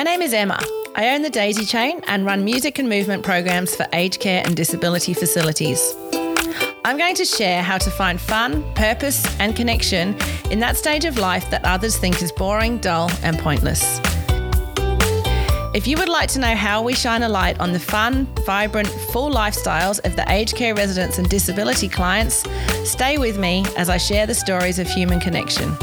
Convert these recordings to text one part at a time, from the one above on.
My name is Emma. I own the Daisy Chain and run music and movement programs for aged care and disability facilities. I'm going to share how to find fun, purpose, and connection in that stage of life that others think is boring, dull, and pointless. If you would like to know how we shine a light on the fun, vibrant, full lifestyles of the aged care residents and disability clients, stay with me as I share the stories of human connection.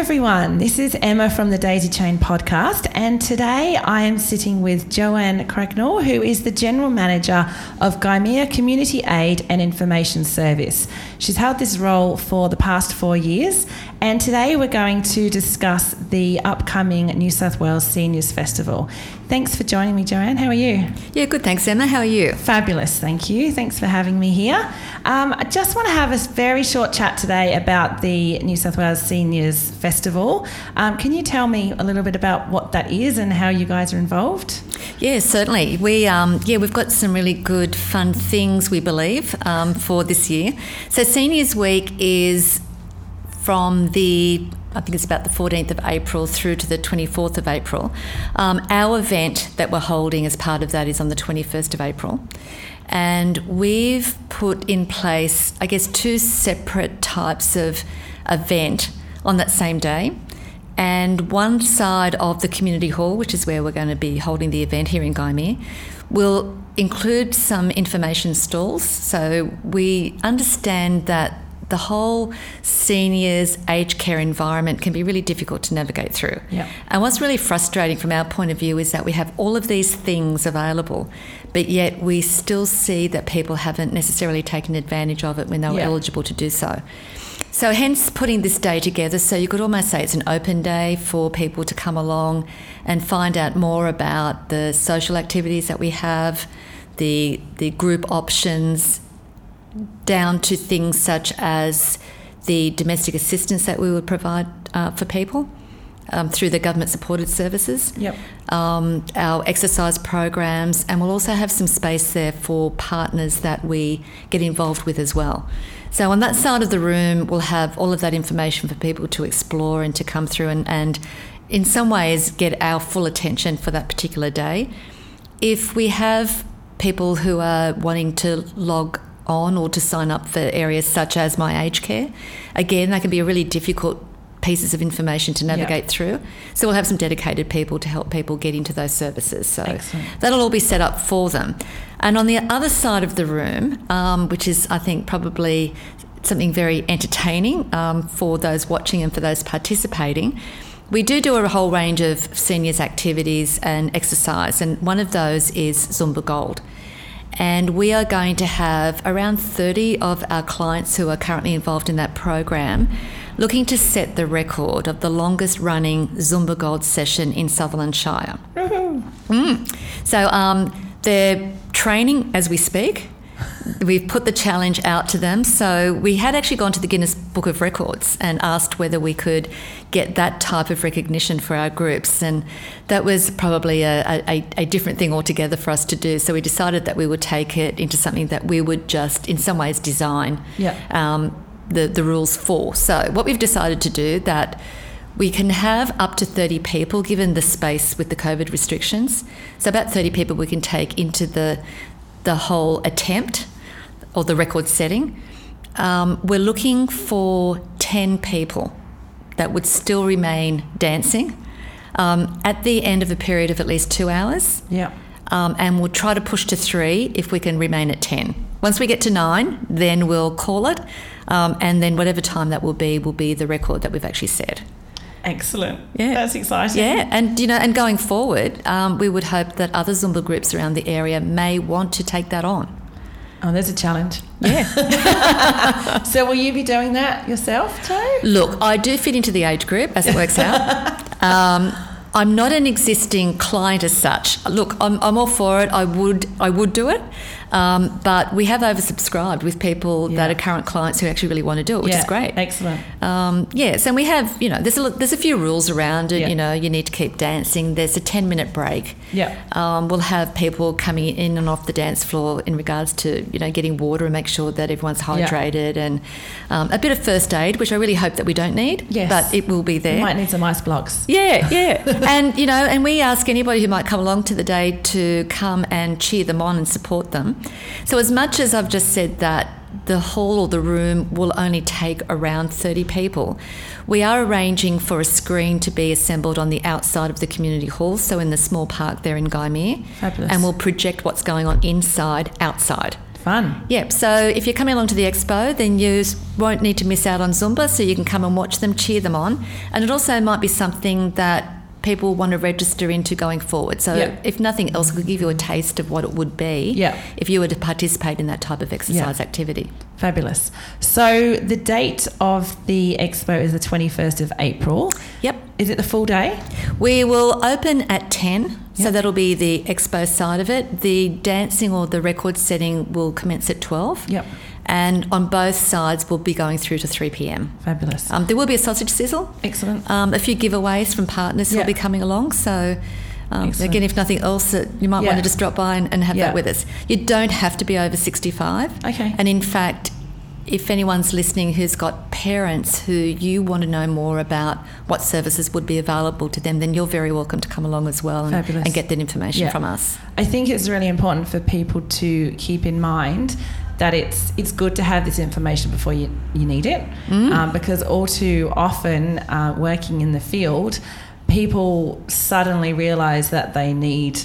Everyone. This is Emma from the Daisy Chain podcast, and today I am sitting with Joanne Cracknell, who is the General Manager of Gymea Community Aid and Information Service. She's held this role for the past four years, and today we're going to discuss the upcoming New South Wales Seniors Festival. Thanks for joining me, Joanne. How are you? Yeah, good. Thanks, Emma. How are you? Fabulous. Thank you. Thanks for having me here. Um, I just want to have a very short chat today about the New South Wales Seniors Festival. Um, can you tell me a little bit about what that is and how you guys are involved? Yeah, certainly. We um, yeah we've got some really good fun things we believe um, for this year. So Seniors Week is from the I think it's about the 14th of April through to the 24th of April. Um, our event that we're holding as part of that is on the 21st of April. And we've put in place, I guess, two separate types of event on that same day. And one side of the community hall, which is where we're going to be holding the event here in Gymea, will include some information stalls. So we understand that the whole seniors aged care environment can be really difficult to navigate through. Yeah. And what's really frustrating from our point of view is that we have all of these things available, but yet we still see that people haven't necessarily taken advantage of it when they were Yeah. eligible to do so. So, hence putting this day together, so you could almost say it's an open day for people to come along and find out more about the social activities that we have, the the group options, down to things such as the domestic assistance that we would provide uh, for people um, through the government supported services Yep. um, our exercise programs, and we'll also have some space there for partners that we get involved with as well. So, on that side of the room, we'll have all of that information for people to explore and to come through and, and in some ways, get our full attention for that particular day. If we have people who are wanting to log on or to sign up for areas such as my aged care, again, that can be a really difficult pieces of information to navigate through. So we'll have some dedicated people to help people get into those services. So Excellent. that'll all be set up for them. And on the other side of the room, um, which is I think probably something very entertaining um, for those watching and for those participating. We do do a whole range of seniors activities and exercise, and one of those is Zumba Gold. And we are going to have around 30 of our clients who are currently involved in that program looking to set the record of the longest running Zumba Gold session in Sutherland Shire. Mm. So um, they're training as we speak. We've put the challenge out to them. So we had actually gone to the Guinness Book of Records and asked whether we could get that type of recognition for our groups. And that was probably a, a, a different thing altogether for us to do. So we decided that we would take it into something that we would just, in some ways, design Yeah. um, the, the rules for. So what we've decided to do that we can have up to 30 people given the space with the COVID restrictions. So about 30 people we can take into the the whole attempt or the record setting. Um, we're looking for 10 people that would still remain dancing um, at the end of a period of at least two hours Yeah. um, and we'll try to push to three if we can remain at 10. Once we get to nine, then we'll call it, um, and then whatever time that will be will be the record that we've actually set. Excellent. Yeah. That's exciting. Yeah, and you know, and going forward, um, we would hope that other Zumba groups around the area may want to take that on. Oh, there's a challenge. Yeah. So will you be doing that yourself too? Look, I do fit into the age group as it works out. Um, I'm not an existing client as such. Look, I'm, I'm all for it. I would I would do it, Um, but we have oversubscribed with people Yeah. that are current clients who actually really want to do it, which Yeah, is great. Excellent. Um, yes, and we have, you know, there's a, there's a few rules around it. Yeah. You know, you need to keep dancing. There's a 10 minute break. Yeah. Um, we'll have people coming in and off the dance floor in regards to, you know, getting water and make sure that everyone's hydrated and um, a bit of first aid, which I really hope that we don't need. Yes. But it will be there. You might need some ice blocks. Yeah, yeah. and, you know, and we ask anybody who might come along to the day to come and cheer them on and support them. So, as much as I've just said that the hall or the room will only take around 30 people, we are arranging for a screen to be assembled on the outside of the community hall, so in the small park there in Gymea. Fabulous. And we'll project what's going on inside, outside. Fun. Yep. So if you're coming along to the expo, then you won't need to miss out on Zumba, so you can come and watch them, cheer them on, and it also might be something that people want to register into going forward. So Yep. if nothing else, could give you a taste of what it would be Yep. if you were to participate in that type of exercise activity. Fabulous. So the date of the expo is the 21st of April. Yep. Is it the full day? We will open at 10, so that'll be the expo side of it. The dancing or the record setting will commence at 12. Yep. And on both sides, we'll be going through to 3 pm. Fabulous. Um, there will be a sausage sizzle. Excellent. Um, a few giveaways from partners Yeah. will be coming along. So, um, again, if nothing else, you might Yeah. want to just drop by and, and have Yeah. that with us. You don't have to be over 65. Okay. And in fact, if anyone's listening who's got parents who you want to know more about what services would be available to them, then you're very welcome to come along as well and, and get that information Yeah. from us. I think it's really important for people to keep in mind that it's it's good to have this information before you, you need it, um, because all too often, uh, working in the field, people suddenly realise that they need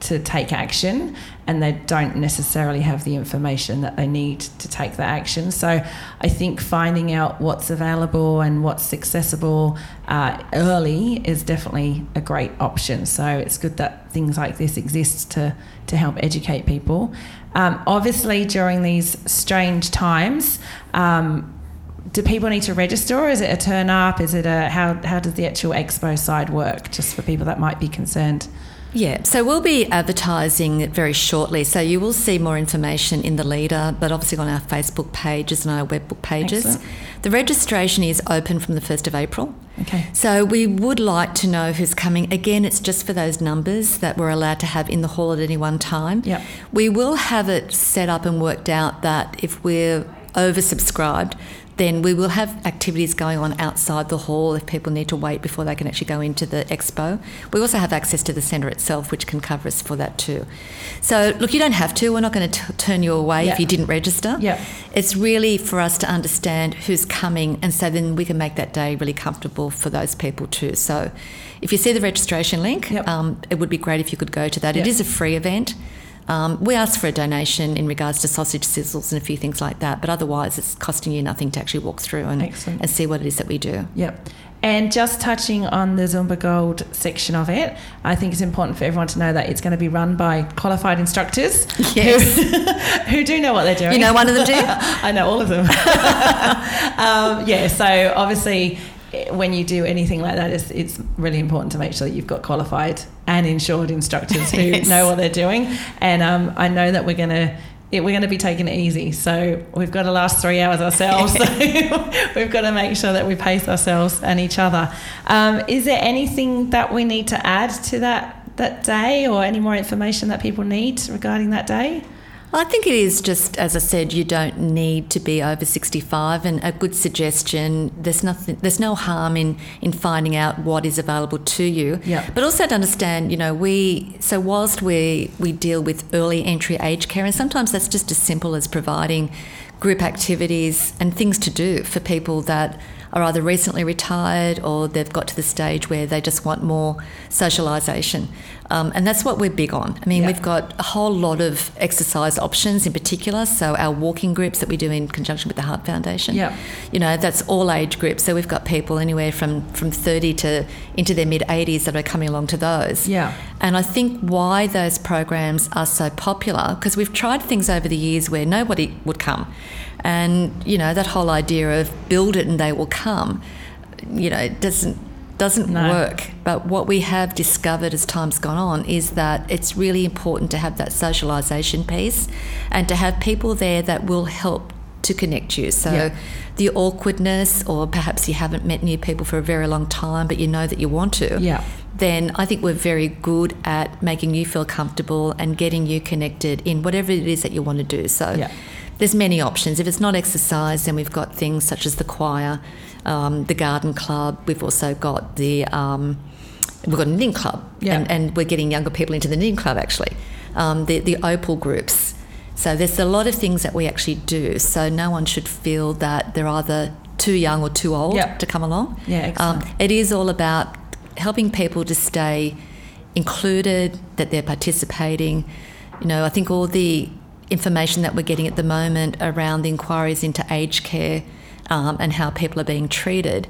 to take action and they don't necessarily have the information that they need to take that action. So I think finding out what's available and what's accessible uh, early is definitely a great option. So it's good that things like this exist to, to help educate people. Um, obviously, during these strange times, um, do people need to register or is it a turn up? Is it a how, how does the actual expo side work just for people that might be concerned? Yeah, so we'll be advertising it very shortly. So you will see more information in the leader, but obviously on our Facebook pages and our webbook pages. Excellent. The registration is open from the 1st of April. Okay. So we would like to know who's coming. Again, it's just for those numbers that we're allowed to have in the hall at any one time. Yep. We will have it set up and worked out that if we're oversubscribed, then we will have activities going on outside the hall if people need to wait before they can actually go into the expo. We also have access to the centre itself, which can cover us for that too. So, look, you don't have to. We're not going to turn you away Yeah. if you didn't register. Yeah. It's really for us to understand who's coming, and so then we can make that day really comfortable for those people too. So, if you see the registration link, Yep. um, it would be great if you could go to that. It Yep. is a free event. Um, we ask for a donation in regards to sausage sizzles and a few things like that, but otherwise, it's costing you nothing to actually walk through and, Excellent. and see what it is that we do. Yep. And just touching on the Zumba Gold section of it, I think it's important for everyone to know that it's going to be run by qualified instructors Yes. who, who do know what they're doing. You know one of them, do? I know all of them. um, yeah, so obviously, when you do anything like that, it's, it's really important to make sure that you've got qualified and insured instructors who Yes. know what they're doing. And um, I know that we're going to. It, we're going to be taking it easy, so we've got to last three hours ourselves. So we've got to make sure that we pace ourselves and each other. Um, is there anything that we need to add to that that day, or any more information that people need regarding that day? I think it is just, as I said, you don't need to be over 65, and a good suggestion. There's nothing, there's no harm in in finding out what is available to you. Yeah. But also to understand, you know, we so whilst we we deal with early entry aged care, and sometimes that's just as simple as providing group activities and things to do for people that are either recently retired or they've got to the stage where they just want more socialisation. Um, and that's what we're big on. I mean, Yeah. we've got a whole lot of exercise options in particular. So, our walking groups that we do in conjunction with the Heart Foundation, Yeah. you know, that's all age groups. So, we've got people anywhere from, from 30 to into their mid 80s that are coming along to those. Yeah. And I think why those programs are so popular, because we've tried things over the years where nobody would come. And, you know, that whole idea of build it and they will come, you know, doesn't doesn't No. work. But what we have discovered as time's gone on is that it's really important to have that socialisation piece and to have people there that will help to connect you. So Yeah. the awkwardness, or perhaps you haven't met new people for a very long time, but you know that you want to. Yeah. Then I think we're very good at making you feel comfortable and getting you connected in whatever it is that you want to do. So Yeah. There's many options. If it's not exercise, then we've got things such as the choir, um, the garden club. We've also got the um, we've got a knitting club, Yeah. and, and we're getting younger people into the knitting club actually. Um, the the opal groups. So there's a lot of things that we actually do. So no one should feel that they're either too young or too old Yeah. to come along. Yeah. Um, it is all about helping people to stay included, that they're participating. You know, I think all the information that we're getting at the moment around the inquiries into aged care um, and how people are being treated.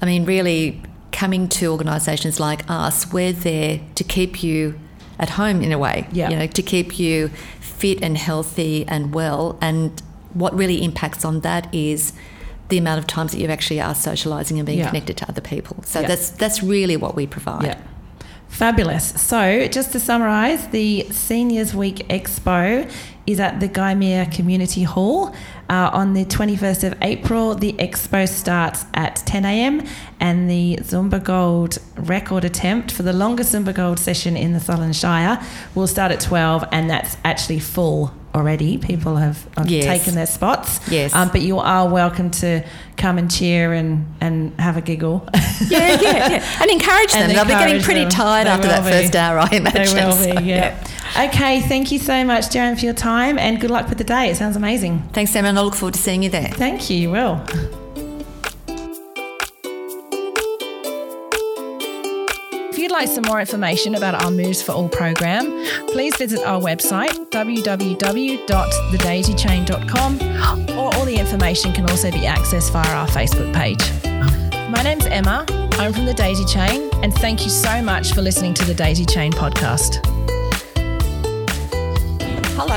I mean, really coming to organisations like us, we're there to keep you at home in a way. Yeah. You know, to keep you fit and healthy and well. And what really impacts on that is the amount of times that you actually are socialising and being Yeah. connected to other people. So Yeah. that's that's really what we provide. Yeah. Fabulous. So, just to summarise, the Seniors Week Expo is at the Gymea Community Hall uh, on the 21st of April. The expo starts at 10 a.m. and the Zumba Gold record attempt for the longest Zumba Gold session in the Sutherland Shire will start at 12, and that's actually full already. People have, have Yes. taken their spots. Yes. Um, but you are welcome to come and cheer and, and have a giggle. yeah, yeah, yeah. And encourage them. And They'll be getting pretty them. tired They after that be. first hour, I imagine. They will So, be, yeah. Okay, thank you so much, Darren, for your time and good luck with the day. It sounds amazing. Thanks, Sam, and I look forward to seeing you there. Thank you, you will. If you'd like some more information about our Moves for All program, please visit our website www.thedaisychain.com or all the information can also be accessed via our Facebook page. My name's Emma. I'm from the Daisy Chain, and thank you so much for listening to the Daisy Chain podcast.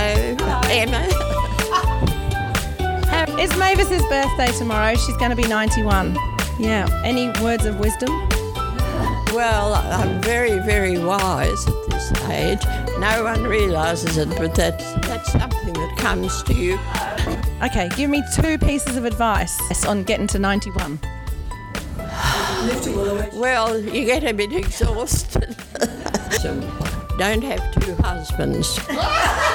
Emma. It's Mavis's birthday tomorrow. She's going to be 91. Yeah. Any words of wisdom? Well, I'm very, very wise at this age. No one realises it, but that's, that's something that comes to you. Okay, give me two pieces of advice on getting to 91. Well, you get a bit exhausted. so don't have two husbands.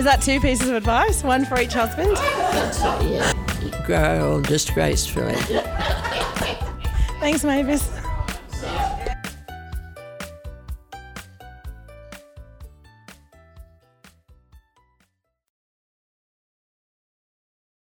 Is that two pieces of advice? One for each husband? that's Yeah. Grow old disgracefully. Thanks, Mavis.